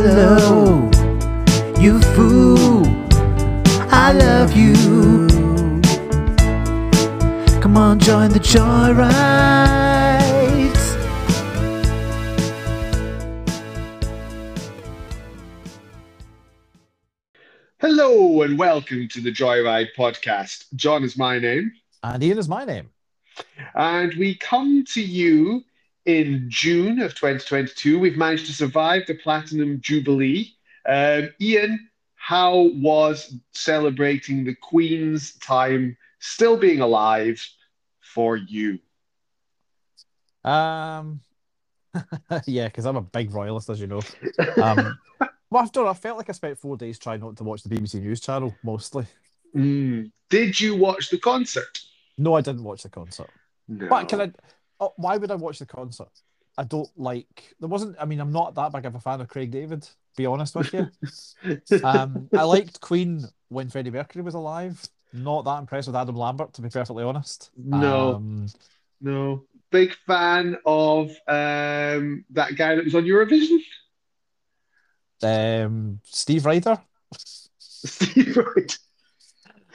Hello, you fool. I love you. Come on, join the joyride. Hello and welcome to the Joyride podcast. John is my name, And Ian is my name. and we come to you in June of 2022. We've managed to survive the Platinum Jubilee. Um, Ian, how was celebrating the Queen's time still being alive for you? Um, yeah, because I'm a big royalist, as you know. Um, well, I've done. I felt like I spent four days trying not to watch the BBC News channel mostly. Mm. Did you watch the concert? No, I didn't watch the concert. No. But can I? Oh, why would I watch the concert? I don't like. There wasn't. I mean, I'm not that big of a fan of Craig David. Be honest with you. Um, I liked Queen when Freddie Mercury was alive. Not that impressed with Adam Lambert, to be perfectly honest. No. Um, No. Big fan of um, that guy that was on Eurovision. um, Steve Ryder. Steve Wright.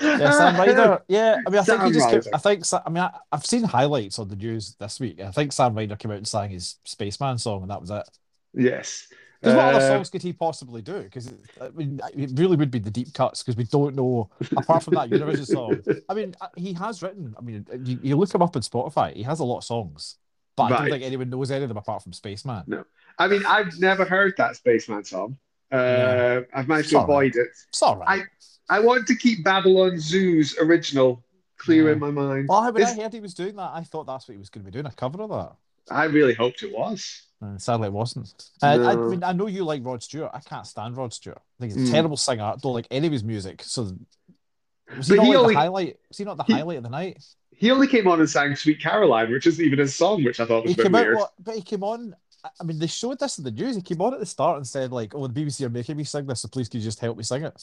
Yeah, Sam Ryder. Yeah, I mean, I think he just. Came, I think. I mean, I, I've seen highlights on the news this week. I think Sam Ryder came out and sang his Spaceman song, and that was it. Yes. Because what other Uh, songs could he possibly do? Because I mean, it really would be the deep cuts because we don't know. Apart from that Eurovision song, I mean, uh, he has written. I mean, you, you look him up on Spotify. He has a lot of songs, but I don't think anyone knows any of them apart from Spaceman. No, I mean, I've never heard that Spaceman song. Uh, Yeah. I've managed It's to all right. avoid it. It's all right. I want to keep Babylon Zoo's original clear Yeah. in my mind. well, when I heard he was doing that, I thought that's what he was going to be doing a cover of that. I really hoped it was. And sadly, it wasn't. Uh, I, mean, I know you like Rod Stewart. I can't stand Rod Stewart. I think he's a Mm. terrible singer. I don't like any of his music. So, was But he not he like only- the highlight? Was he not the he- highlight of the night? He only came on and sang Sweet Caroline, which isn't even his song, which I thought was He a bit came out, weird. what, but he came on. I- I mean, they showed this in the news. He came on at the start and said, like, "Oh, the BBC are making me sing this, so please, could you just help me sing it?"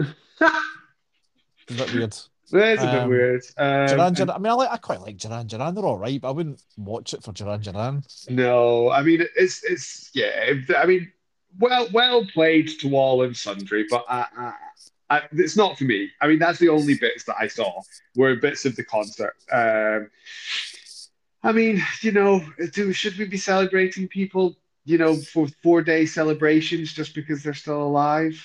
It's a bit weird. That's a bit Um, weird. Um, Duran Duran. I mean, I like, I quite like Duran Duran. They're all right, but I wouldn't watch it for Duran Duran. No, I mean it's it's yeah. I mean, well well played to all and sundry, but I, I, I, it's not for me. I mean, that's the only bits that I saw were bits of the concert. Um, I mean, you know, do should we be celebrating people, you know, for four day celebrations just because they're still alive?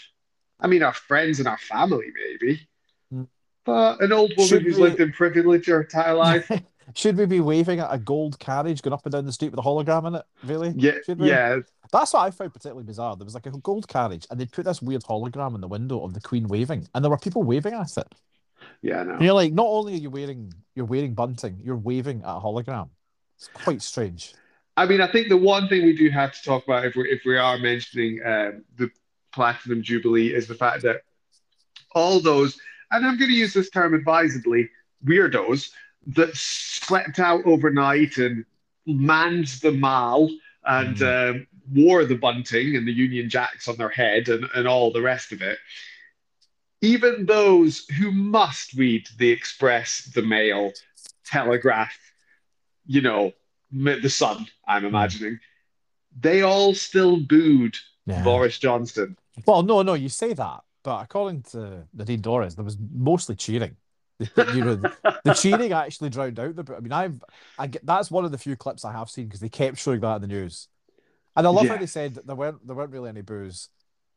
I mean, our friends and our family, maybe. Mm. But an old woman Should who's we- lived in privilege her entire life, Should we be waving at a gold carriage going up and down the street with a hologram in it? Really? yeah, yeah, That's what I found particularly bizarre. There was like a gold carriage, and they put this weird hologram in the window of the Queen waving, and there were people waving at it. yeah. No. And you're like, not only are you wearing you're wearing bunting, you're waving at a hologram. It's quite strange. I mean, I think the one thing we do have to talk about if we if we are mentioning um, the Platinum Jubilee is the fact that all those, and I'm going to use this term advisedly, weirdos that slept out overnight and manned the mall and um, wore the bunting and the Union Jacks on their head and, and all the rest of it. Even those who must read the Express, the Mail, Telegraph, you know, the Sun, I'm imagining, they all still booed Yeah. Boris Johnson. Well, no, no, you say that, but according to Nadine Dorries, there was mostly cheering. The- you know, the, cheering actually drowned out the. I mean, I've, I get that's one of the few clips I have seen because they kept showing that in the news, and I love how Yeah. they said that there weren't there weren't really any boos,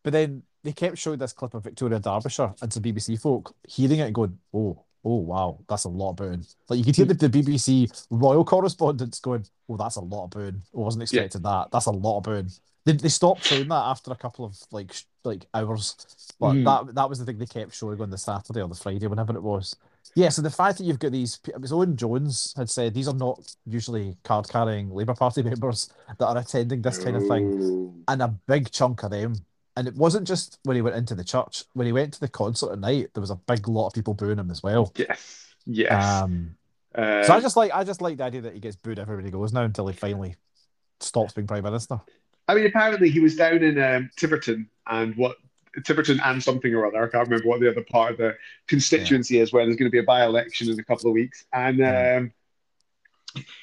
but then they kept showing this clip of Victoria Derbyshire and some BBC folk hearing it and going, "Oh, oh, wow, that's a lot of booing." Like you could hear the, the BBC royal correspondents going, "Oh, that's a lot of booing. I wasn't Yeah. expecting that. That's a lot of booing." They, they stopped showing that after a couple of like sh- like hours, but Mhm. that that was the thing they kept showing on the Saturday or the Friday, whenever it was. Yeah, so the fact that you've got these, it was Owen Jones had said these are not usually card carrying Labour Party members that are attending this kind of thing, and a big chunk of them. And it wasn't just when he went into the church, when he went to the concert at night, there was a big lot of people booing him as well. Yes, yes. Um, Uh, so I just like I just like the idea that he gets booed everywhere he goes now until he finally stops being prime minister. I mean, apparently he was down in um, Tiverton and what Tiverton and something or other. I can't remember what the other part of the constituency is where there's going to be a by election in a couple of weeks. And um,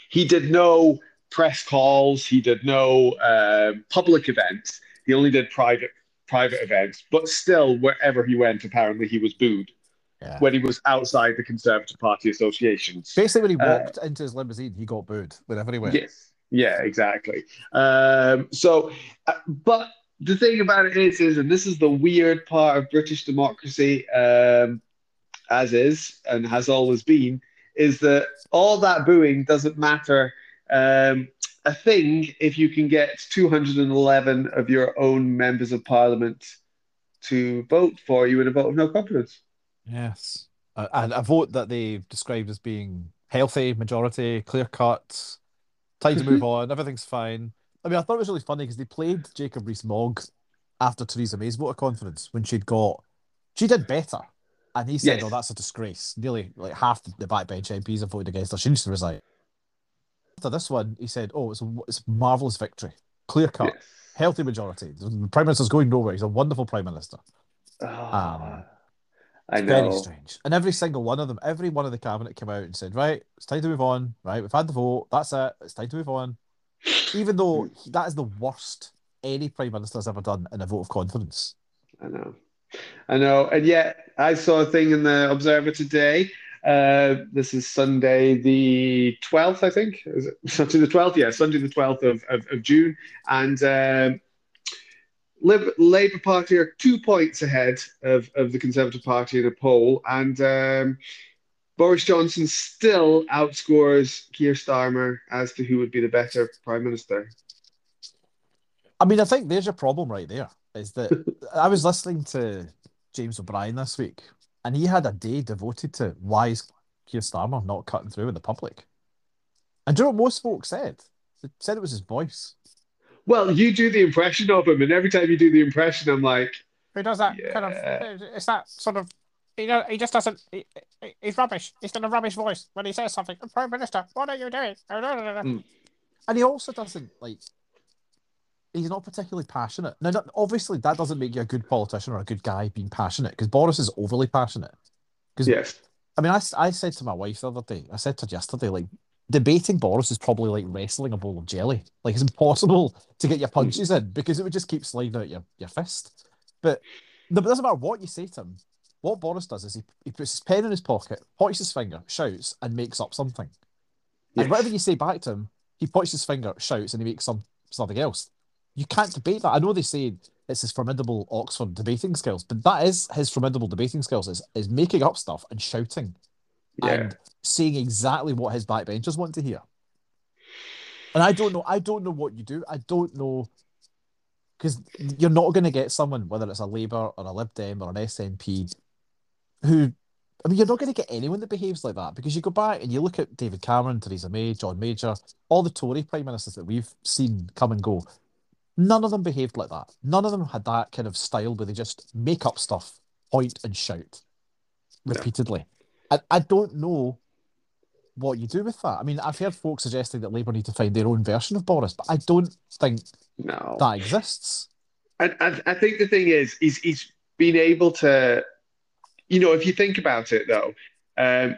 he did no press calls, he did no um public events. He only did private private events, but still, wherever he went, apparently he was booed Yeah. when he was outside the Conservative Party associations. Basically, when he Uh, walked into his limousine, he got booed wherever he went. Yes. Yeah, exactly. Um, so, uh, but the thing about it is, is, and this is the weird part of British democracy, um, as is and has always been, is that all that booing doesn't matter um, a thing if you can get 211 of your own members of parliament to vote for you in a vote of no confidence. Yes. Uh, and a vote that they've described as being healthy, majority, clear cut, time to move on, everything's fine. I mean, I thought it was really funny because they played Jacob Rees Mogg after Theresa May's vote conference when she'd got, she did better. And he said, Yes. oh, that's a disgrace. Nearly like half the backbench MPs have voted against her. She needs to resign. After this one, he said, oh, it's a, it's a marvellous victory. Clear cut, Yes. healthy majority. The Prime Minister's going nowhere. He's a wonderful Prime Minister. Ah, Um, I Very strange. And every single one of them, every one of the cabinet came out and said, right, it's time to move on. Right, we've had the vote. That's it. It's time to move on. Even though that is the worst any prime minister has ever done in a vote of confidence. I know. I know. And yet, I saw a thing in the Observer today. Uh, this is Sunday the 12th, I think. Is it Sunday the 12th? Yeah, Sunday the 12th of, of, of June. And um, Lib- Labour Party are two points ahead of, of the Conservative Party in a poll. And um, Boris Johnson still outscores Keir Starmer as to who would be the better Prime Minister. I mean, I think there's your problem right there. Is that I was listening to James O'Brien this week, and he had a day devoted to why is Keir Starmer not cutting through with the public. And do you know what most folks said? They said it was his voice. Well, you do the impression of him, and every time you do the impression, I'm like, Who does that kind of? It's that sort of. You know, he just doesn't. He, he- he's rubbish. He's got a rubbish voice when he says something. Prime Minister, what are you doing? Oh. Mm. And he also doesn't like. He's not particularly passionate. Now, obviously, that doesn't make you a good politician or a good guy being passionate because Boris is overly passionate. Because yes. I mean, I, I said to my wife the other day, I said to her yesterday, like debating Boris is probably like wrestling a bowl of jelly. Like it's impossible to get your hmm. punches in because it would just keep sliding out your, your fist. But no, but it doesn't matter what you say to him. What Boris does is he, he puts his pen in his pocket, points his finger, shouts, and makes up something. And whatever you say back to him, he points his finger, shouts, and he makes some something else. You can't debate that. I know they say it's his formidable Oxford debating skills, but that is his formidable debating skills is, is making up stuff and shouting Yeah. and saying exactly what his backbenchers want to hear. And I don't know. I don't know what you do. I don't know because you're not going to get someone, whether it's a Labour or a Lib Dem or an SNP, who. I mean, you're not going to get anyone that behaves like that because you go back and you look at David Cameron, Theresa May, John Major, all the Tory prime ministers that we've seen come and go. None of them behaved like that. None of them had that kind of style where they just make up stuff, point and shout repeatedly. I, I don't know what you do with that. I mean, I've heard folks suggesting that Labour need to find their own version of Boris, but I don't think No. that exists. I, I, I think the thing is, he's, he's been able to, you know, if you think about it though, um,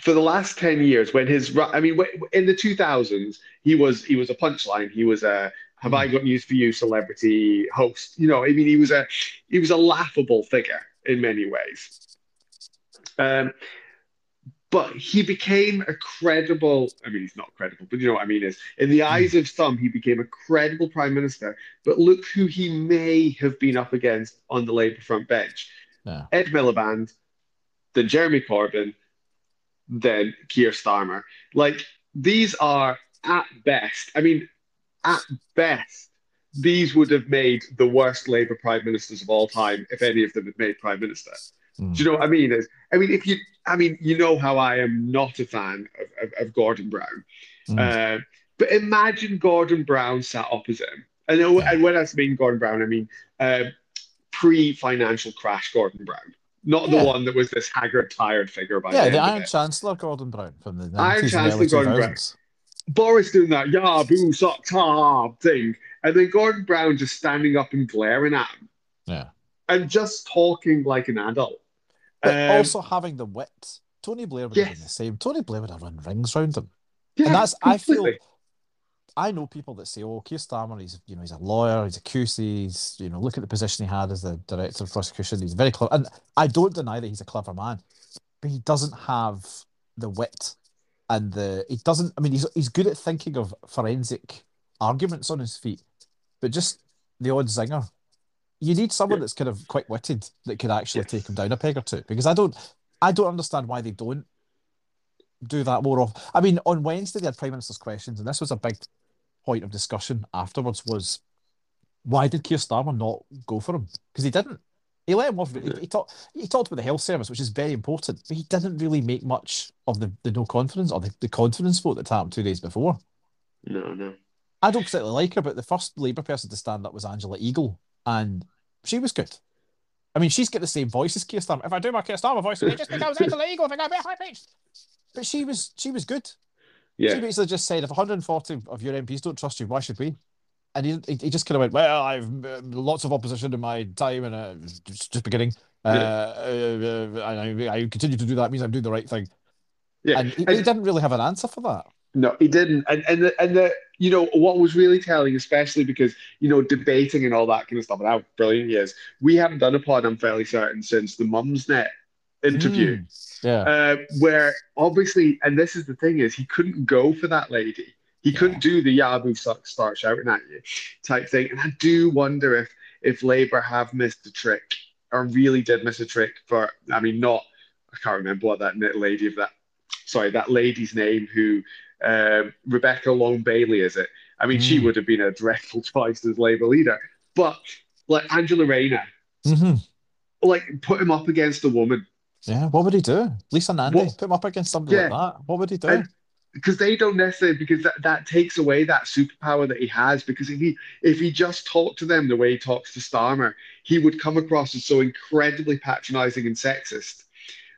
for the last 10 years, when his, I mean, in the 2000s, he was, he was a punchline. He was a, have I got news for you, celebrity host. You know, I mean, he was a, he was a laughable figure in many ways. Um, but he became a credible, I mean, he's not credible, but you know what I mean is, in the eyes of some, he became a credible prime minister. But look who he may have been up against on the Labour front bench. Yeah. Ed Miliband, then Jeremy Corbyn, then Keir Starmer. Like, these are at best, I mean, at best, these would have made the worst Labour prime ministers of all time if any of them had made prime minister. Mm. Do you know what I mean? Is I mean, if you, I mean, you know how I am not a fan of, of, of Gordon Brown, Mm. uh, but imagine Gordon Brown sat opposite him, and, and when I mean Gordon Brown, I mean uh, pre-financial crash Gordon Brown, not the one that was this haggard, tired figure by yeah, the the Iron. Chancellor Gordon Brown from the 90s Iron Chancellor Gordon Brown. Boris doing that yeah boo sock ta thing, and then Gordon Brown just standing up and glaring at him Yeah. and just talking like an adult. But Um, also having the wit. Tony Blair would have been the same. Tony Blair would have run rings round him. yeah, and that's I feel. I know people that say, "Oh, Keir Starmer, he's you know he's a lawyer, he's a QC, he's you know look at the position he had as the director of prosecution. He's very clever, and I don't deny that he's a clever man, but he doesn't have the wit and the he doesn't. I mean, he's he's good at thinking of forensic arguments on his feet, but just the odd zinger. You need someone that's kind of quick witted that could actually Yes. take him down a peg or two. Because I don't, I don't understand why they don't do that more of. I mean, on Wednesday they had Prime Minister's questions, and this was a big point of discussion afterwards. Was why did Keir Starmer not go for him? Because he didn't. He let him off. He, he talked. He talked about the health service, which is very important, but he didn't really make much of the, the no confidence or the, the confidence vote that happened two days before. No, no. I don't particularly like her, but the first Labour person to stand up was Angela Eagle, and she was good. I mean, she's got the same voice as Keir Starmer. If I do my Keir Starmer voice, it just becomes Eagle if I go a bit high pitched. But she was she was good. Yeah. She basically just said, if 140 of your MPs don't trust you, why should we? And he, he just kind of went, well, I've uh, lots of opposition in my time and uh, just, just beginning. Uh, uh, uh, and I, I continue to do that means I'm doing the right thing. Yeah. And he, And- he didn't really have an answer for that. No, he didn't. And and the, and the you know what was really telling, especially because you know debating and all that kind of stuff, and how brilliant he is. We haven't done a pod, I'm fairly certain, since the Mumsnet interview, Mm, yeah. uh, where obviously, and this is the thing is, he couldn't go for that lady. He Yeah. couldn't do the Yabu start shouting at you type thing. And I do wonder if if Labour have missed a trick or really did miss a trick for. I mean, not. I can't remember what that lady of that. Sorry, that lady's name who um, Rebecca Long Bailey is it? I mean, she Mm. would have been a dreadful choice as Labour leader. But like Angela Rayner, hmm like put him up against a woman Yeah. What would he do? Lisa Nandy, What- put him up against somebody Yeah. like that. What would he do? And- because they don't necessarily because that, that takes away that superpower that he has. Because if he if he just talked to them the way he talks to Starmer, he would come across as so incredibly patronizing and sexist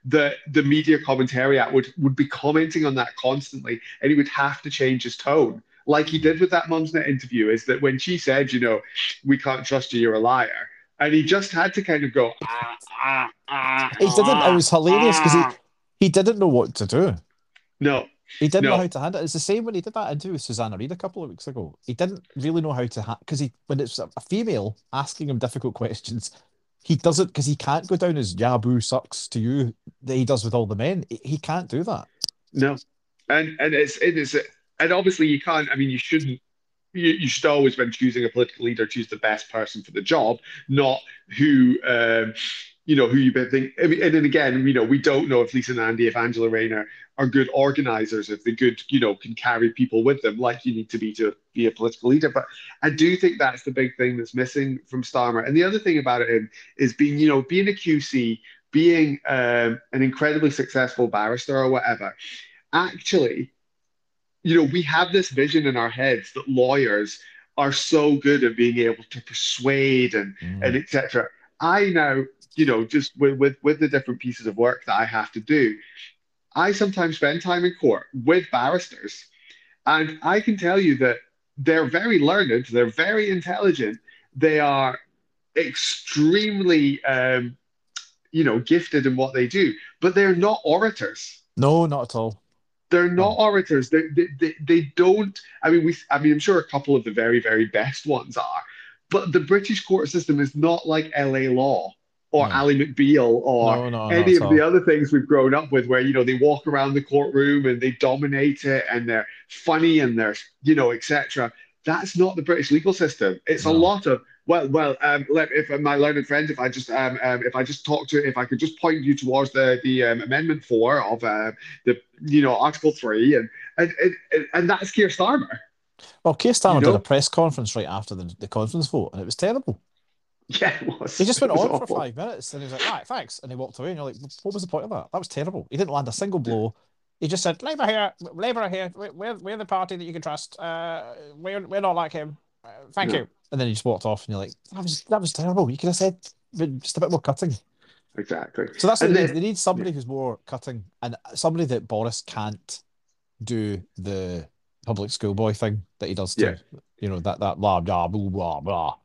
that the media commentariat would would be commenting on that constantly, and he would have to change his tone. Like he did with that Mumsnet interview, is that when she said, you know, we can't trust you, you're a liar. And he just had to kind of go, ah, ah, ah. He didn't. It was hilarious because ah. he, he didn't know what to do. No, He didn't know how to handle it. It's the same when he did that interview with Susanna Reid a couple of weeks ago. He didn't really know how to because he when it's a female asking him difficult questions, he does it because he can't go down as Yabu sucks to you that he does with all the men. He, can't do that. No, and and it's it is and obviously you can't. I mean, you shouldn't. You, you should always, when choosing a political leader, choose the best person for the job, not who um, you know who you think. And then again, you know, we don't know if Lisa Nandy, if Angela Rayner are good organizers, if they good, you know, can carry people with them, like you need to be to be a political leader. But I do think that's the big thing that's missing from Starmer. And the other thing about him is being, you know, being a QC, being um, an incredibly successful barrister or whatever actually, you know, we have this vision in our heads that lawyers are so good at being able to persuade and and etc. I now, you know, just with, with with the different pieces of work that I have to do, I sometimes spend time in court with barristers, and I can tell you that they're very learned, they're very intelligent, they are extremely, um, you know, gifted in what they do, but they're not orators No, not at all. they're not orators. They, they, they, they don't. I mean, we. I mean, I'm sure a couple of the very, very best ones are, but the British court system is not like L.A. Law or No. Ally McBeal or no, no, any of the other things we've grown up with, where you know they walk around the courtroom and they dominate it and they're funny and they're you know etc. That's not the British legal system. It's a lot of well, well. Um, let, if my learned friend, if I just um, um, if I just talk to, if I could just point you towards the the um, amendment four of uh, the you know Article three, and and and, and that's Keir Starmer. Well, Keir Starmer You did a press conference right after the, the conference vote, and it was terrible. Yeah, it was. He just went on for five minutes, and he was like, "Right, thanks," and he walked away, and you're like, "What was the point of that? That was terrible." He didn't land a single blow. He just said, Labour here, Labour here. We're, we're, the party that you can trust. Uh, we're, we're not like him. Uh, thank No. you. and then he just walked off, and you're like, "That was that was terrible." You could have said just a bit more cutting. Exactly. So that's what they need. They need somebody who's more cutting and somebody that Boris can't do the public schoolboy thing that he does to, Yeah. you know, that that blah blah blah blah blah.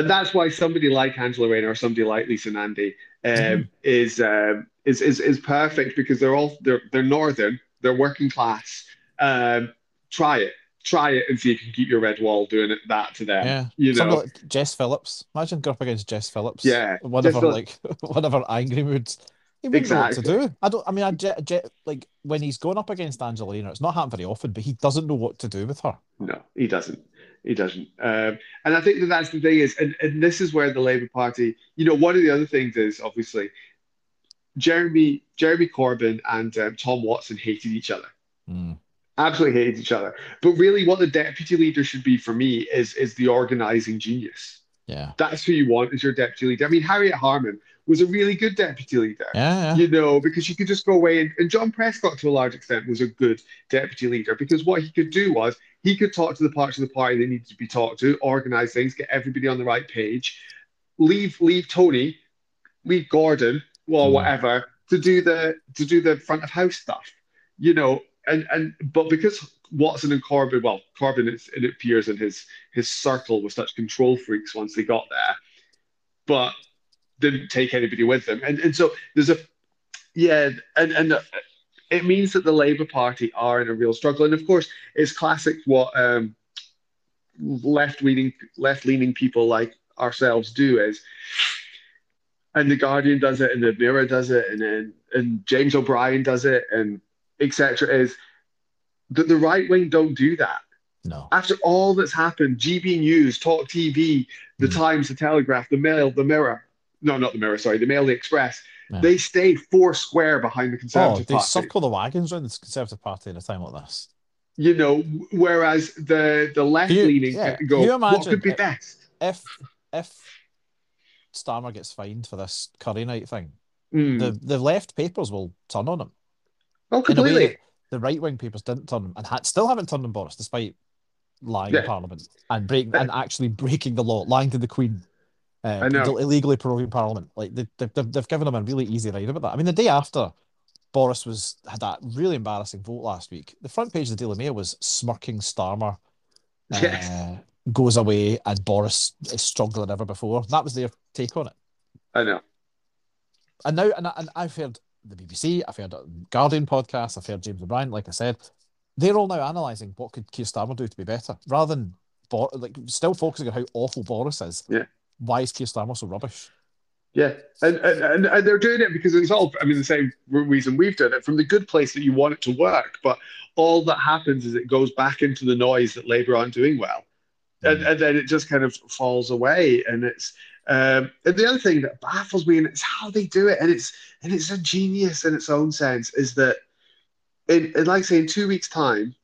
And that's why somebody like Angela Rayner or somebody like Lisa Nandy um, Mhm. is, um, is is is perfect because they're all they're they're northern, they're working class. Um, try it. try it and see if you can keep your red wall doing it, that to them. Yeah, You Somebody know, like Jess Phillips. Imagine going up against Jess Phillips. Yeah, one Jess of her Phillips. like one of her angry moods. He wouldn't know what to do. I don't. I mean, I Je- Je- like when he's going up against Angelina. It's not happened very often, but he doesn't know what to do with her. No, he doesn't. He doesn't. Um, and I think that that's the thing is, and, and this is where the Labour Party, you know, one of the other things is obviously Jeremy Jeremy Corbyn and um, Tom Watson hated each other. Mm. Absolutely hated each other. But really, what the deputy leader should be for me is is the organising genius. Yeah, That's who you want as your deputy leader. I mean, Harriet Harman was a really good deputy leader. yeah, yeah. You know, because you could just go away and, and John Prescott to a large extent was a good deputy leader because what he could do was he could talk to the parts of the party that needed to be talked to, organize things, get everybody on the right page, leave leave Tony, leave Gordon, well, Mm. whatever, to do the to do the front of house stuff. You know, and and but because Watson and Corbyn, well, Corbyn it's, it appears in his his circle was such control freaks once they got there, but didn't take anybody with them. And and so there's a yeah, and and uh, it means that the Labour Party are in a real struggle. And of course, it's classic what um, left leaning left leaning people like ourselves do is, and the Guardian does it, and the Mirror does it, and then and James O'Brien does it, and etc. Is that the right wing don't do that No. after all that's happened, GB News, Talk TV, The Mm. Times, The Telegraph, The Mail, The Mirror, no, not The Mirror, sorry, The Mail, The Express, Yeah. they stay four square behind the Oh, Conservative they Party. circle the wagons around the Conservative Party at a time like this. You know, whereas the the left leaning yeah, go, you what imagine could be it- best? If if Starmer gets fined for this curry night thing, Mm. the the left papers will turn on him. oh, in completely. the right wing papers didn't turn him and had, still haven't turned on Boris despite lying Yeah. in Parliament and break and actually breaking the law, lying to the Queen, uh, I know. illegally proroguing Parliament. Like they, they've, they've, they've given him a really easy ride about that. I mean, the day after Boris was had that really embarrassing vote last week, the front page of the Daily Mail was smirking Starmer. Yes. Uh, goes away and Boris is stronger than ever before. That was their take on it. I know. And now, and, I- and I've heard the BBC, I've heard Guardian podcast, I've heard James O'Brien. Like I said, they're all now analysing what could Keir Starmer do to be better, rather than Bor- like still focusing on how awful Boris is. Yeah. Why is Keir Starmer so rubbish? Yeah, and, and and they're doing it because it's all. I mean, the same reason we've done it from the good place that you want it to work, but all that happens is it goes back into the noise that Labour aren't doing well, and and then it just kind of falls away. And it's um, and the other thing that baffles me, and it's how they do it, and it's and it's a genius in its own sense, is that in, in like say in two weeks' time,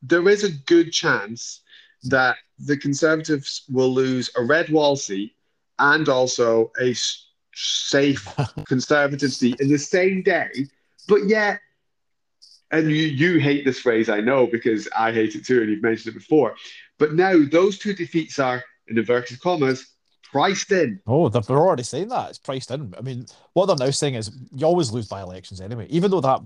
there is a good chance that the Conservatives will lose a red wall seat and also a safe Conservative seat in the same day. But yet, and you, you hate this phrase, I know, because I hate it too, and you've mentioned it before. But now those two defeats are, in inverted commas, priced in. Oh, they're already saying that it's priced in. I mean, what they're now saying is you always lose by elections anyway. Even though that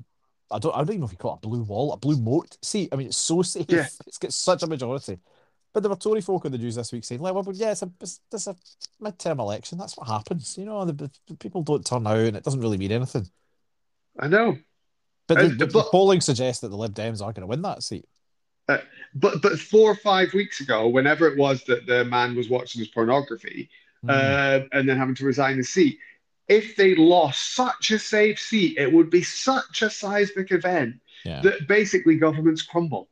I don't, I don't even know if you call it a blue wall, a blue moat seat. I mean, it's so safe. Yeah. It's got such a majority. But there were Tory folk in the news this week saying, "Well, well yeah, it's a it's, it's a midterm election. That's what happens. You know, the, the people don't turn out, and it doesn't really mean anything." I know. But the, the, the polling suggests that the Lib Dems aren't going to win that seat. But but four or five weeks ago, whenever it was that the man was watching his pornography, Mm. uh, and then having to resign the seat. If they lost such a safe seat, it would be such a seismic event yeah. that basically governments crumble.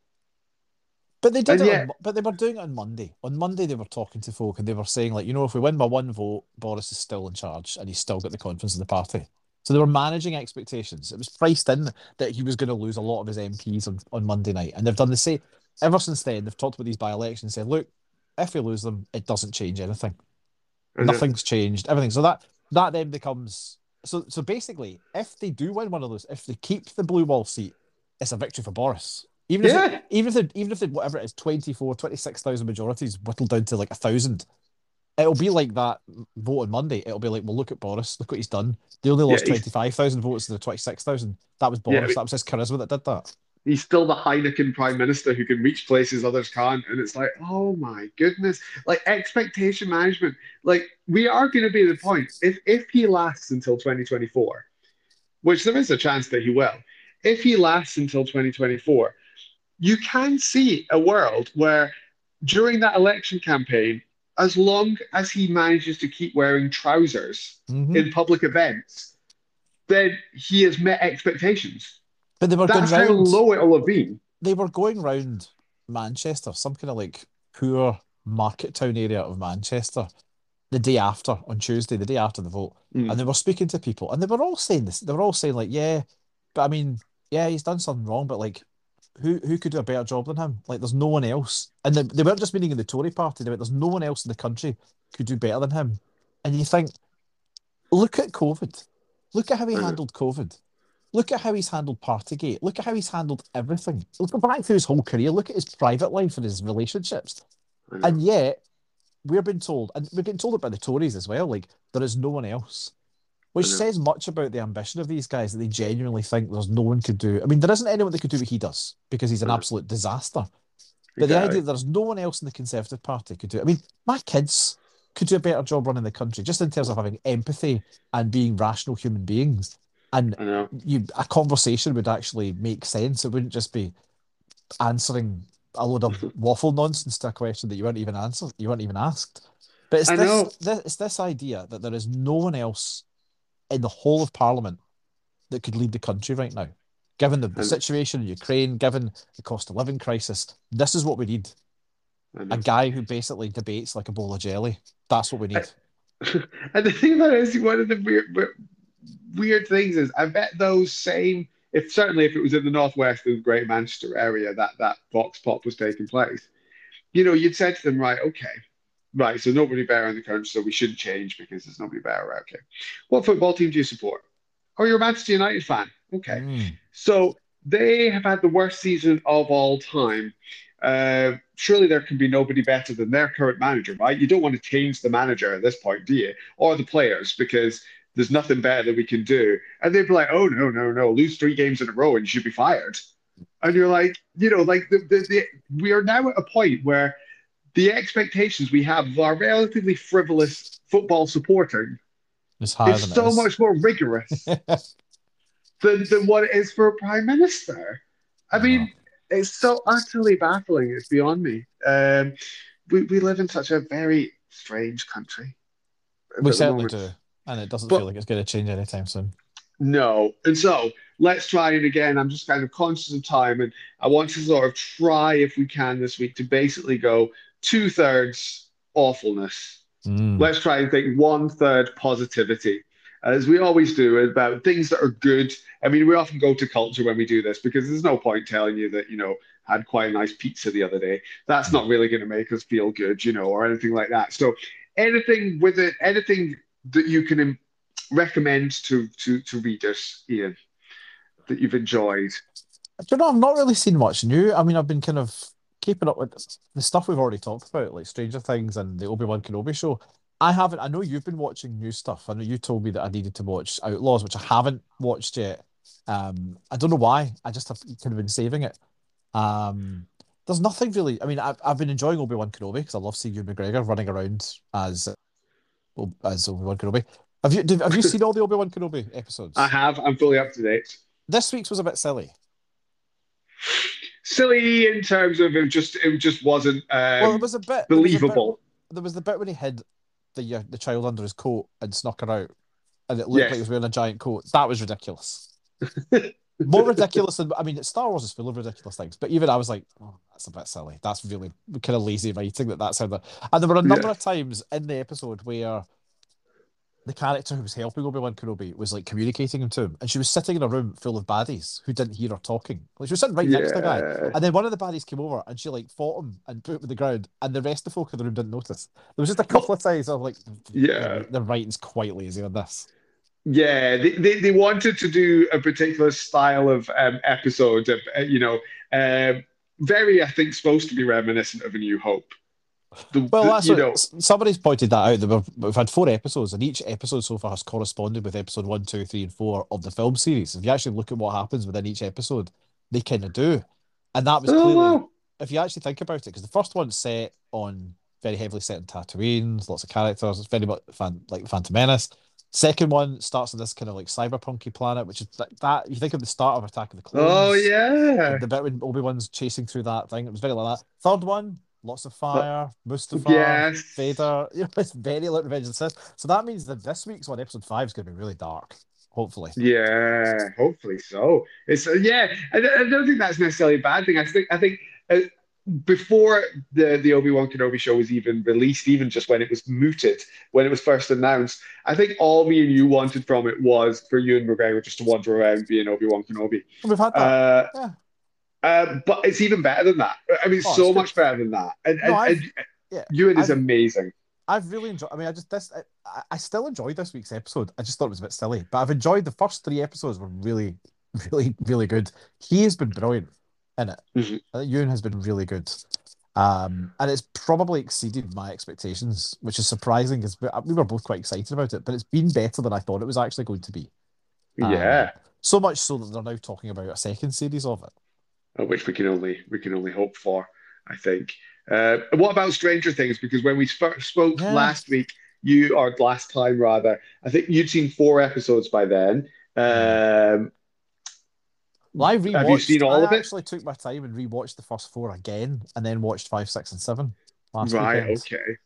But they did And it. yet- on, but they were doing it on Monday. On Monday, they were talking to folk, and they were saying, like, you know, if we win by one vote, Boris is still in charge, and he's still got the confidence of the party. So they were managing expectations. It was priced in that he was going to lose a lot of his MPs on, on Monday night, and they've done the same ever since then. They've talked about these by-elections, and said, look, if we lose them, it doesn't change anything. Uh, Nothing's changed. Everything. So that that then becomes so. So basically, if they do win one of those, if they keep the blue wall seat, it's a victory for Boris. Even if Yeah. it, even if they, even if they, whatever it is, 24, 26,000 majorities whittled down to like a thousand, it'll be like that vote on Monday. It'll be like, well, look at Boris. Look what he's done. They only lost Yeah, 25,000 votes to the 26,000. That was Boris. but- that was his charisma that did that. he's still the Heineken prime minister who can reach places others can't. And it's like, oh my goodness. Like expectation management. Like we are going to be the point, if, if he lasts until 2024, which there is a chance that he will, if he lasts until 2024, you can see a world where during that election campaign, as long as he manages to keep wearing trousers Mhm. in public events, then he has met expectations. But they were going That's how round. low it'll have been. They were going round Manchester, some kind of like poor market town area of Manchester, the day after on Tuesday, the day after the vote, Mm. and they were speaking to people, and they were all saying this. They were all saying like, "Yeah, but I mean, yeah, he's done something wrong, but like." Who, who could do a better job than him? Like, there's no one else. And they, they weren't just meaning in the Tory party, they went, there's no one else in the country could do better than him. And you think, look at COVID. Look at how he handled COVID. Look at how he's handled Partygate. Look at how he's handled everything. Look back through his whole career. Look at his private life and his relationships. And yet, we're being told, and we're getting told it by the Tories as well, like there is no one else. Which says much about the ambition of these guys that they genuinely think there's no one could do. I mean, there isn't anyone that could do what he does because he's an absolute disaster. But the idea that there's no one else in the Conservative Party could do it. I mean, my kids could do a better job running the country, just in terms of having empathy and being rational human beings. And you a conversation would actually make sense. It wouldn't just be answering a load of waffle nonsense to a question that you weren't even answered, you weren't even asked. But it's this, this it's this idea that there is no one else in the whole of Parliament that could lead the country right now. Given the, the situation in Ukraine, given the cost of living crisis, this is what we need. A guy who basically debates like a bowl of jelly. That's what we need. and the thing about it is, one of the weird, weird, weird things is, I bet those same, if certainly if it was in the northwest of the Great Manchester area that that vox pop was taking place, you know, you'd said to them, right, okay, right, so nobody better in the country, so we shouldn't change because there's nobody better. Right, Okay, what football team do you support? Oh, you're a Manchester United fan. Okay, Mm. so they have had the worst season of all time. Uh, surely there can be nobody better than their current manager, right? You don't want to change the manager at this point, do you? Or the players, because there's nothing better that we can do. And they'd be like, oh, no, no, no, lose three games in a row and you should be fired. And you're like, you know, like the, the, the, we are now at a point where the expectations we have of our relatively frivolous football supporting is so is. much more rigorous than, than what it is for a prime minister. I mean, it's so utterly baffling. It's beyond me. Um, we, we live in such a very strange country. we certainly do. And it doesn't But- feel like it's going to change anytime soon. No. And so let's try it again. I'm just kind of conscious of time and I want to sort of try, if we can this week, to basically go two thirds awfulness. Mm. Let's try and think one third positivity, as we always do about things that are good. I mean, we often go to culture when we do this because there's no point telling you that, you know, had quite a nice pizza the other day. That's not really going to make us feel good, you know, or anything like that. So anything with it, anything that you can um, recommend to to to readers, Ian, that you've enjoyed. Do you know, I've not really seen much new. I mean, I've been kind of keeping up with the stuff we've already talked about, like Stranger Things and the Obi-Wan Kenobi show. I haven't, I know you've been watching new stuff. I know you told me that I needed to watch Outlaws, which I haven't watched yet. Um, I don't know why. I just have kind of been saving it. Um, there's nothing really. I mean, I've, I've been enjoying Obi-Wan Kenobi because I love seeing Ewan McGregor running around as as Obi-Wan Kenobi. Have you have you seen all the Obi-Wan Kenobi episodes? I have. I'm fully up to date. This week's was a bit silly. Silly in terms of it just it just wasn't um, well, it was a bit there was a bit- believable. there was the bit when he hid the uh, the child under his coat and snuck her out, and it looked Yes. like he was wearing a giant coat. That was ridiculous. More ridiculous than I mean, Star Wars is full of ridiculous things, but even I was like, oh, that's a bit silly. That's really kind of lazy writing. That that's how that. and there were a number Yeah. of times in the episode where the character who was helping Obi Wan Kenobi was like communicating him to him, and she was sitting in a room full of baddies who didn't hear her talking. Like she was sitting right next to the guy, and then one of the baddies came over and she like fought him and put him on the ground, and the rest of the folk in the room didn't notice. There was just a couple of times of like, Yeah. the writing's quite lazy on this. Yeah, they, they, they wanted to do a particular style of um, episode of, uh, you know, um, very, I think, supposed to be reminiscent of A New Hope. The, Well, the- that's you know, somebody's pointed that out. That we've, we've had four episodes, and each episode so far has corresponded with episode one, two, three, and four of the film series. If you actually look at what happens within each episode, they kind of do, and that was oh, clearly wow. if you actually think about it, because the first one's set on very heavily set in Tatooine, lots of characters. It's very much fan, like Phantom Menace. Second one starts on this kind of like cyberpunky planet, which is like that. You think of the start of Attack of the oh, Clones. Oh yeah. The bit when Obi Wan's chasing through that thing, it was very like that. Third one, lots of fire, Mustafar, Yes. Vader. You know, it's very like Revenge of the Sith. So that means that this week's one, episode five, is going to be really dark. Hopefully. Yeah, hopefully so. It's uh, yeah. I, I don't think that's necessarily a bad thing. I think I think uh, before the the Obi Wan Kenobi show was even released, even just when it was mooted, when it was first announced, I think all me and you wanted from it was for Ewan McGregor just to wander around being Obi Wan Kenobi. We've had that. Uh, yeah. Uh, but it's even better than that. I mean, Oh, so much better than that. And, and, No, I've- and yeah, Ewan is I've- amazing. I've really enjoyed. I mean, I just this. I, I still enjoyed this week's episode. I just thought it was a bit silly, but I've enjoyed the first three episodes. Were really, really, really good. He has been brilliant in it. Mhm. Ewan has been really good, um, and it's probably exceeded my expectations, which is surprising because we, we were both quite excited about it. But it's been better than I thought it was actually going to be. Um, Yeah, So much so that they're now talking about a second series of it. Uh, which we can only we can only hope for. I think. Uh, what about Stranger Things? Because when we sp- spoke Yeah. last week, you or last time rather, I think you'd seen four episodes by then. Um, Well, I rewatched. Have you seen all I of it? actually took my time and rewatched the first four again, and then watched five, six, and seven last right, weekend. okay.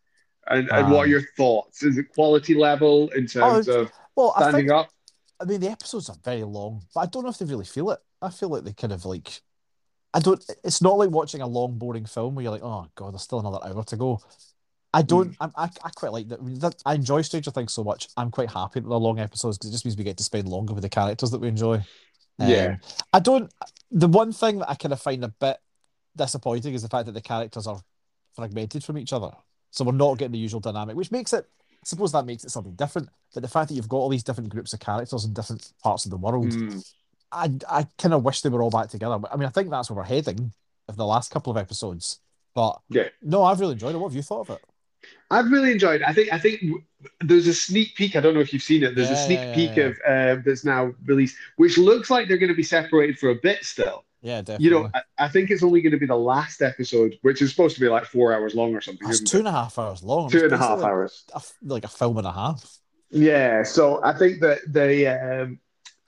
And and what are Um, your thoughts? Is it quality level in terms Oh, of Well, I standing think up? I mean, the episodes are very long, but I don't know if they really feel it. I feel like they kind of like, I don't. It's not like watching a long, boring film where you're like, oh god, there's still another hour to go. I don't. I'm, I I quite like that. I, that. I enjoy Stranger Things so much. I'm quite happy that they're long episodes because it just means we get to spend longer with the characters that we enjoy. Um, Yeah. I don't. The one thing that I kind of find a bit disappointing is the fact that the characters are fragmented from each other. So we're not getting the usual dynamic, which makes it. I suppose that makes it something different. But the fact that you've got all these different groups of characters in different parts of the world, Mm, I I kind of wish they were all back together. I mean, I think that's where we're heading of the last couple of episodes. But Yeah. no, I've really enjoyed it. What have you thought of it? I've really enjoyed it. I think I think there's a sneak peek. I don't know if you've seen it. There's a sneak yeah, yeah, peek yeah. of uh, that's now released, which looks like they're going to be separated for a bit still. Yeah, definitely. You know, I, I think it's only going to be the last episode, which is supposed to be like four hours long or something. it's two and a half hours long. Two and a half hours. a like a film and a half. Yeah, so I think that they, um,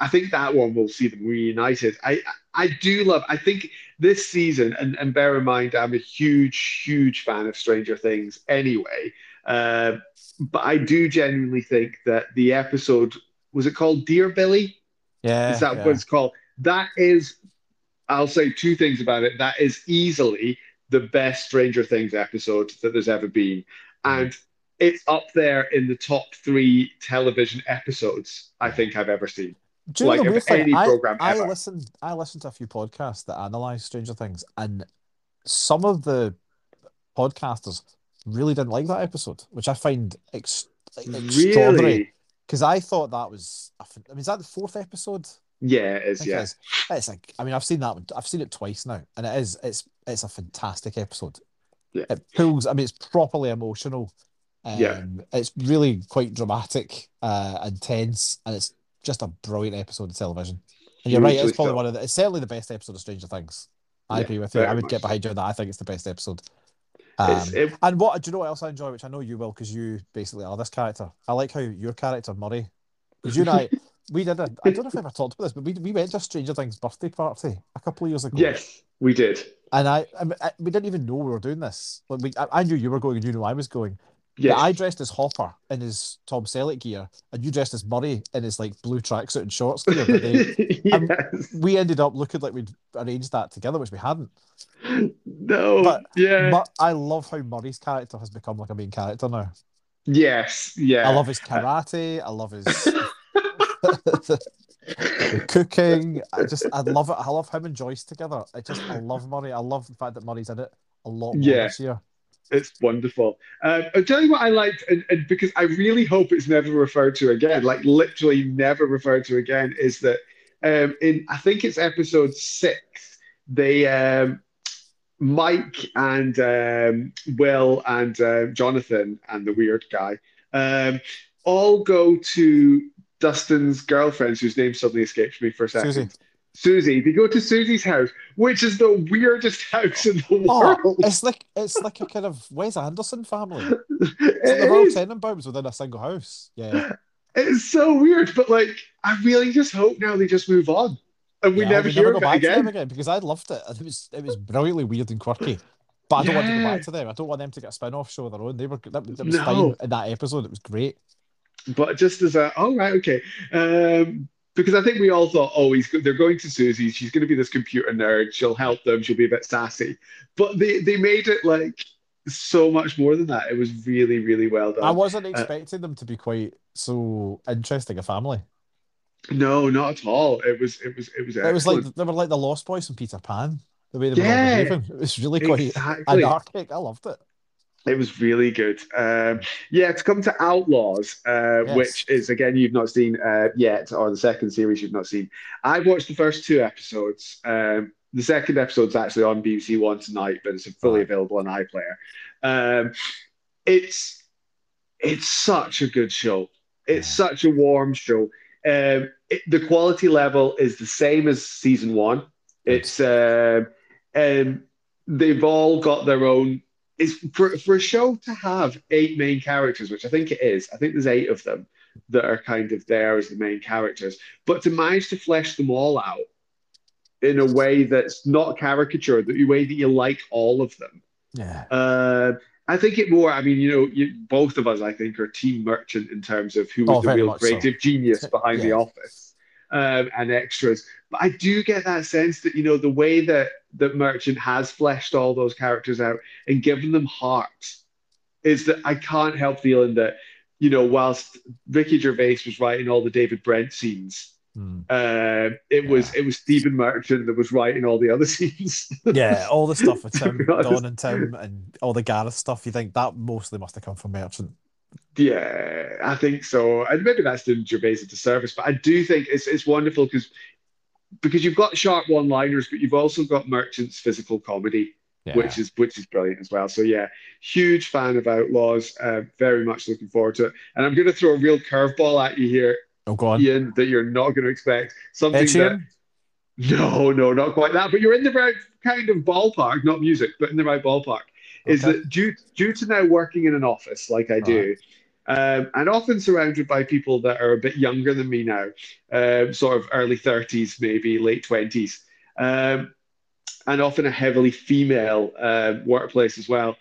I think that one will see them reunited. I, I do love. I think this season, and, and bear in mind, I'm a huge, huge fan of Stranger Things anyway. Uh, but I do genuinely think that the episode was it called Dear Billy? Yeah, Is that yeah. what it's called? That is, I'll say two things about it. That is easily the best Stranger Things episode that there's ever been. And it's up there in the top three television episodes I think I've ever seen. Do you know like, the weird thing? I, I ever. listened. I listened to a few podcasts that analyze Stranger Things, and some of the podcasters really didn't like that episode, which I find ex- extraordinary. Because I thought that was, I mean, is that the fourth episode? Yeah, it is. think it Yeah. is. It's like. I mean, I've seen that. one- I've seen it twice now, and it is. It's. It's a fantastic episode. Yeah. It pulls. I mean, it's properly emotional. Um, Yeah. It's really quite dramatic, uh, and tense, and it's just a brilliant episode of television. And you're right. It's probably so. one of the. It's certainly the best episode of Stranger Things. I Yeah, agree with you. I would much get behind you on that. I think it's the best episode. Um, it- and what do you know what else I enjoy, which I know you will, because you basically are this character. I like how your character Murray, because you and I, we did a. I don't know if I ever talked about this, but we we went to a Stranger Things birthday party a couple of years ago. yes, we did. And I, I, I we didn't even know we were doing this. Like we, I, I knew you were going, and you knew I was going. But I dressed as Hopper in his Tom Selleck gear, and you dressed as Murray in his like blue tracksuit and shorts gear. But they, yes. we ended up looking like we'd arranged that together, which we hadn't. No. but- yeah. But I love how Murray's character has become like a main character now. yes. Yeah. I love his karate. I love his the cooking. I just I love it. I love him and Joyce together. I just I love Murray. I love the fact that Murray's in it a lot more Yeah. this year. It's wonderful. Um, I'll tell you what I liked, and, and because I really hope it's never referred to again, like literally never referred to again, is that um, in I think it's episode six, they um, Mike and um, Will and uh, Jonathan and the weird guy um, all go to Dustin's girlfriend, whose name suddenly escapes me for a second. Susie. Susie. They go to Susie's house, which is the weirdest house in the Oh, world. it's like it's like a kind of Wes Anderson family. It's It like the Royal. Tenenbaums within a single house. Yeah. It's so weird, but like I really just hope now they just move on and we Yeah, never we hear go of it back to them again. again because I loved it. It was it was brilliantly weird and quirky. But I don't want to go back to them. I don't want them to get a spin-off show of their own. They were that, that was No. fine in that episode. It was great. But just as a, all right, okay, um, because I think we all thought, oh, he's they're going to Suzie. She's going to be this computer nerd. She'll help them. She'll be a bit sassy. But they they made it like so much more than that. It was really really well done. I wasn't uh, expecting them to be quite so interesting a family. No, not at all. It was it was it was Excellent. It was like they were like the Lost Boys from Peter Pan. The way they were Yeah. all behaving. It was really quite exactly. anarchic. I loved it. It was really good. Um, yeah, to come to Outlaws, uh, Yes. which is again you've not seen uh, yet, or the second series you've not seen. I've watched the first two episodes. Um, the second episode's actually on BBC One tonight, but it's fully Right. available on iPlayer. Um, it's it's such a good show. It's Yeah. such a warm show. Um, it, the quality level is the same as season one. It's um, um, they've all got their own. It's for for a show to have eight main characters, which I think it is. I think there's eight of them that are kind of there as the main characters, but to manage to flesh them all out in a way that's not caricature, the way that you like all of them. Yeah. Uh, I think it more. I mean, you know, you, both of us, I think, are team merchant in terms of who was Oh, the real much so. creative genius behind the office um, and extras. But I do get that sense that you know the way that that Merchant has fleshed all those characters out and given them heart is that I can't help feeling that you know whilst Ricky Gervais was writing all the David Brent scenes. Hmm. Um, it was it was Stephen Merchant that was writing all the other scenes. Yeah, all the stuff with Tim. Don and Tim, and all the Gareth stuff. You think that mostly must have come from Merchant. Yeah, I think so. And maybe that's doing Gervais a disservice, but I do think it's it's wonderful because because you've got sharp one-liners, but you've also got Merchant's physical comedy, Yeah. which is which is brilliant as well. So yeah, huge fan of Outlaws. Uh, very much looking forward to it. And I'm going to throw a real curveball at you here, oh, go on. Ian, that you're not going to expect. Something that no, no, not quite that. But you're in the right kind of ballpark, not music, but in the right ballpark. Is that due due to now working in an office like I do, um, and often surrounded by people that are a bit younger than me now, um, sort of early 30s, maybe late 20s, um, and often a heavily female um, workplace as well.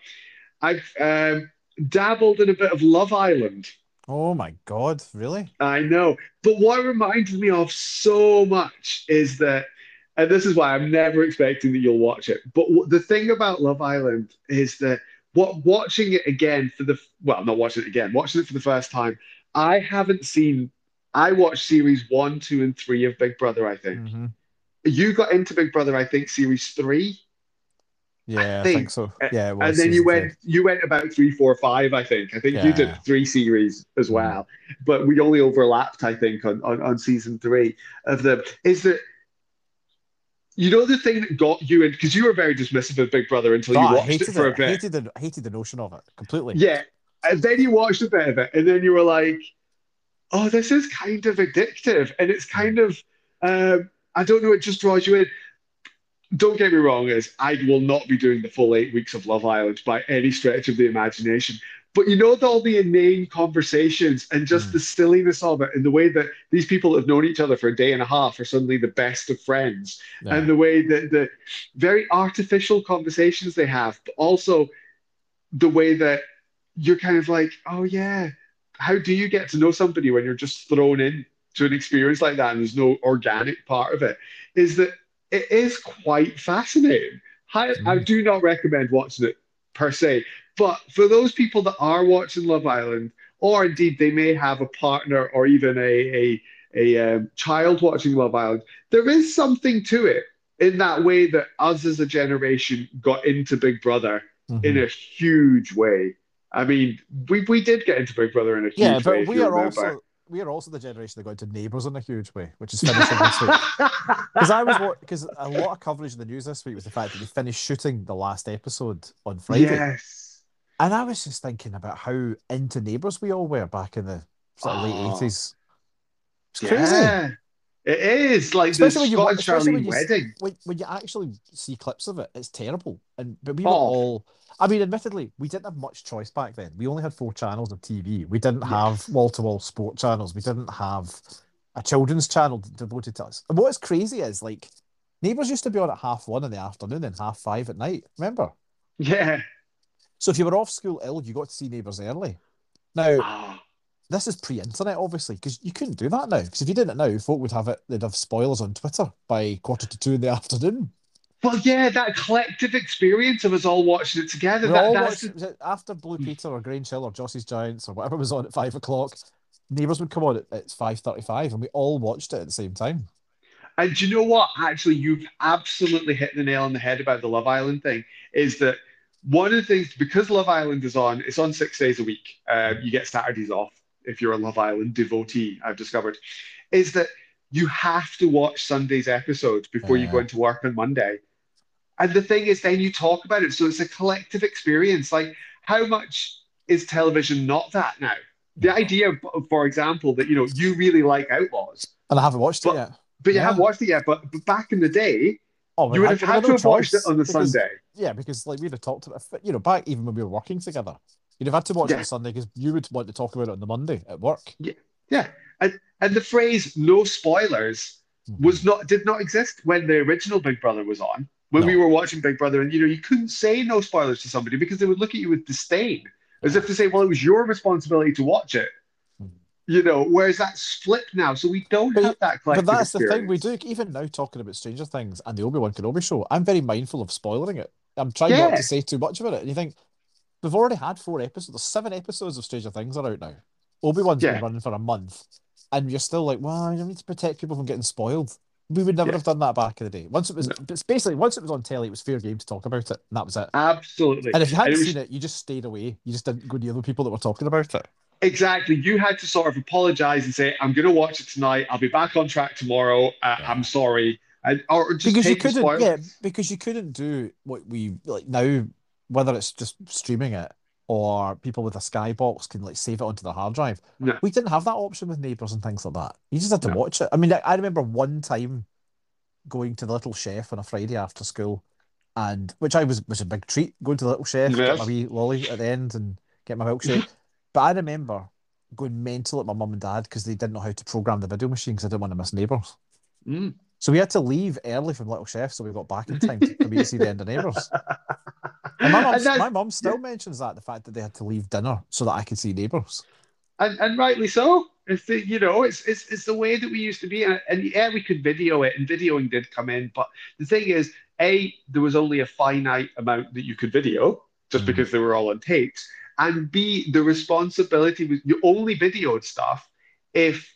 I've um, dabbled in a bit of Love Island. Oh my God, really? I know. But what it reminds me of so much is that, and this is why I'm never expecting that you'll watch it. But the thing about Love Island is that what watching it again for the well, not watching it again, watching it for the first time, I haven't seen. I watched series one, two, and three of Big Brother. I think Mhm. you got into Big Brother. I think series three, Yeah, I think- think so. Yeah, it was and then you went three. you went about three, four, five. I think. I think you did three series as well, but we only overlapped. I think on on, on season three of them. Is that you know the thing that got you in because you were very dismissive of Big Brother until Oh, you I watched it for it. a bit. Hated the hated the notion of it completely. Yeah, and then you watched a bit of it, and then you were like, "Oh, this is kind of addictive," and it's kind of, um, I don't know, it just draws you in. Don't get me wrong, is I will not be doing the full eight weeks of Love Island by any stretch of the imagination. But you know, all the inane conversations and just Mm. the silliness of it, and the way that these people have known each other for a day and a half are suddenly the best of friends Yeah. and the way that the very artificial conversations they have, but also the way that you're kind of like, oh yeah, how do you get to know somebody when you're just thrown in to an experience like that and there's no organic part of it? Is that it is quite fascinating. I, I Mm. do not recommend watching it per se, but for those people that are watching Love Island, or indeed they may have a partner or even a a, a um, child watching Love Island, there is something to it in that way that us as a generation got into Big Brother Mhm. in a huge way. I mean, we, we did get into Big Brother in a huge yeah, way. but if we are remember. also we are also the generation that got into Neighbours in a huge way, which is finishing this week. Because I was because a lot of coverage in the news this week was the fact that they finished shooting the last episode on Friday, Yes. and I was just thinking about how into Neighbours we all were back in the sort of late Oh. eighties. It's crazy. Yeah. It is like Especially the when you Scott and when Charlene you wedding. when, when you actually see clips of it, it's terrible. And but we were Oh. all. I mean, admittedly, we didn't have much choice back then. We only had four channels of TV. We didn't have wall to wall sport channels. We didn't have a children's channel devoted to us. And what's crazy is like Neighbours used to be on at half one in the afternoon and half five at night. Remember? Yeah. So if you were off school ill, you got to see Neighbours early. Now Ah, this is pre-internet, obviously, because you couldn't do that now. Because if you did it now, folk would have it. They'd have spoilers on Twitter by quarter to two in the afternoon. Well, yeah, that collective experience of us all watching it together. That, all that's watched, it after Blue Peter or Grange Hill or Jossy's Giants or whatever was on at five o'clock. Neighbours would come on at, at five thirty-five, and we all watched it at the same time. And do you know what? Actually, you've absolutely hit the nail on the head about the Love Island thing. Is that one of the things because Love Island is on? It's on six days a week. Uh, you get Saturdays off if you're a Love Island devotee. I've discovered is that you have to watch Sunday's episodes before you go into work on Monday. And the thing is, then you talk about it, so it's a collective experience. Like, how much is television not that now? The idea, for example, that you know you really like Outlaws, And I haven't watched But- it yet. but you Yeah. haven't watched it yet. But, but back in the day, Oh, you would have we had to have watched it on the because- Sunday. Yeah, because like we'd have talked about, you know, back even when we were working together, you'd have had to watch it on Sunday because you would want to talk about it on the Monday at work. Yeah, yeah. and and the phrase "no spoilers" was not did not exist when the original Big Brother was on. When No. we were watching Big Brother, and you know, you couldn't say no spoilers to somebody because they would look at you with disdain, as if to say, "Well, it was your responsibility to watch it." Mhm. You know, whereas that's flipped now, so we don't But- have that But that's the thing we do. Even now, talking about Stranger Things and the Obi Wan Kenobi show, I'm very mindful of spoiling it. I'm trying not to say too much about it. And you think we've already had four episodes. There's seven episodes of Stranger Things are out now. Obi Wan's Yeah. been running for a month, and you're still like, well, you need to protect people from getting spoiled. We would never Yeah. have done that back in the day. Once it was, it's basically once it was on telly, it was fair game to talk about it, and that was it. Absolutely. And if you hadn't was- seen it, you just stayed away. You just didn't go near the people that were talking about it. Exactly. You had to sort of apologize and say, I'm going to watch it tonight. I'll be back on track tomorrow. Uh. I'm sorry. And, or just because you couldn't spoilers. yeah because you couldn't do what we like now whether it's just streaming it or people with a skybox can like save it onto the hard drive No. we didn't have that option with neighbors and things like that you just had to No. watch it i mean I, I remember one time going to the little chef on a friday after school and which i was was a big treat going to the little chef get my wee lolly at the end and get my milkshake but i remember going mental at my mum and dad because they didn't know how to program the video machine because i didn't want to miss neighbors Mm. so we had to leave early from Little Chef so we got back in time to, for me to see the end of Neighbours. And my mum, And that's- my mum still mentions that the fact that they had to leave dinner so that I could see Neighbours. and, and rightly so. It's the, you know, it's, it's it's the way that we used to be, and, and yeah, we could video it, and videoing did come in. But the thing is, a there was only a finite amount that you could video, just Mm. because they were all on tapes, and b the responsibility was you only videoed stuff if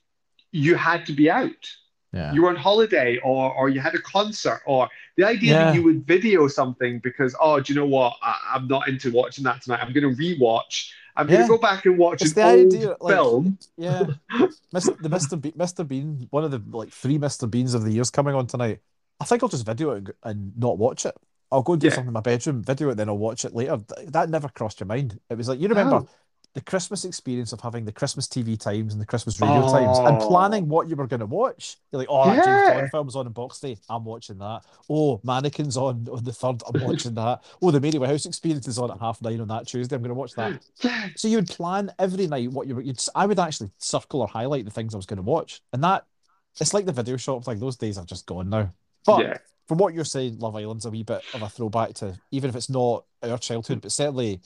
you had to be out. Yeah. You were on holiday, or or you had a concert, or the idea Yeah. that you would video something because oh, do you know what? I, I'm not into watching that tonight. I'm going to rewatch. I'm going to go back and watch It's an the old idea, like- film. Yeah. Mis- the Mr. Be- Mr. Bean, one of the like three Mr. Beans of the years coming on tonight. I think I'll just video it and, not watch it. I'll go and do Yeah. something in my bedroom, video it, then I'll watch it later. That never crossed your mind. It was like, you remember No. The Christmas experience of having the Christmas TV times and the Christmas radio times and Oh. planning what you were going to watch. You're like, oh, that James Yeah. Bond film's on in Box Day. I'm watching that. Oh, Mannequin's on on the third. I'm watching that. Oh, the Mary House experience is on at half nine on that Tuesday. I'm going to watch that. Yeah. So you would plan every night what you were. You'd, I would actually circle or highlight the things I was going to watch, and that it's like the video shop Like Those days are just gone now. But yeah. from what you're saying, Love Island's a wee bit of a throwback to even if it's not our childhood, but certainly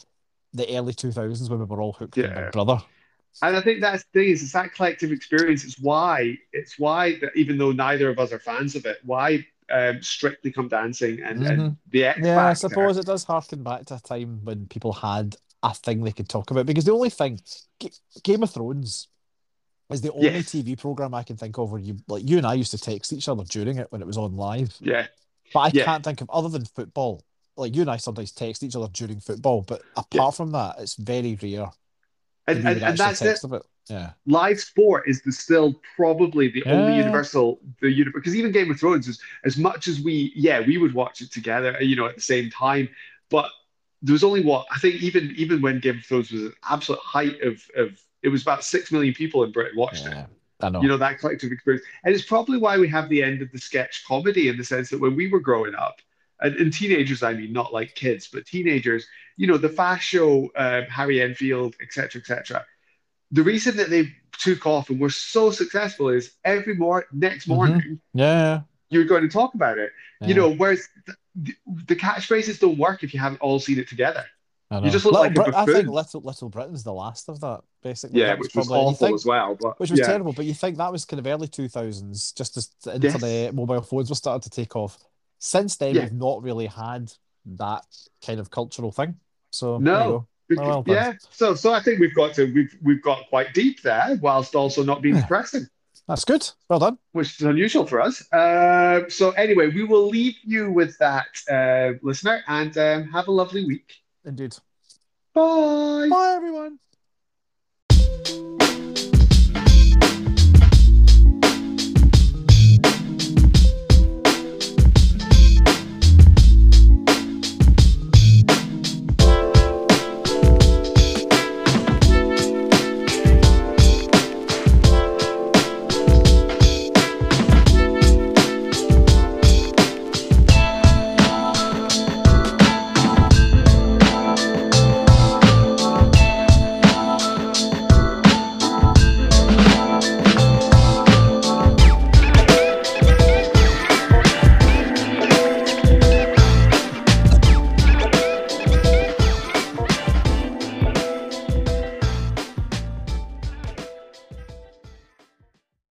the early 2000s when we were all hooked on Yeah. Big Brother. And I think that's the thing is it's that collective experience. It's why it's why that even though neither of us are fans of it, why um, Strictly Come Dancing and, and the X Mm-hmm. Yeah, I suppose it does harken back to a time when people had a thing they could talk about because the only thing, G- Game of Thrones is the only Yes. TV program I can think of where you like you and I used to text each other during it when it was on live. Yeah, But I Yeah. can't think of other than football. Like you and I sometimes text each other during football, but apart from that, it's very rare. and, and, and that's it. it. Yeah. Live sport is the still probably the only universal the uni- because even Game of Thrones is as much as we yeah we would watch it together you know at the same time, but there was only what I think even even when Game of Thrones was at absolute height of of it was about six million people in Britain watched it. yeah. I know. You know, that collective experience. And it's probably why we have the end of the sketch comedy in the sense that when we were growing up, and, and teenagers, I mean, not like kids, but teenagers, you know, the fast show, um, Harry Enfield, etc., etc. The reason that they took off and were so successful is every more next Mhm. morning yeah, you're going to talk about it. yeah, You know, whereas the, the catchphrases don't work if you haven't all seen it together. You just look Little like Brit- I think. Little Little Britain's the last of that, basically. Yeah, That which was probably- you awful think- as well. But which was yeah. terrible. But you think that was kind of early two thousands, just as the Yes. internet, mobile phones were starting to take off. Since then, Yeah. we've not really had that kind of cultural thing. So No. there you go. Because- Oh, well yeah, so so I think we've got to we've we've got quite deep there, whilst also not being depressing, that's good. Well done. which is unusual for us. Uh, so anyway, we will leave you with that, uh, listener, and um, have a lovely week. Indeed. Bye. Bye, everyone.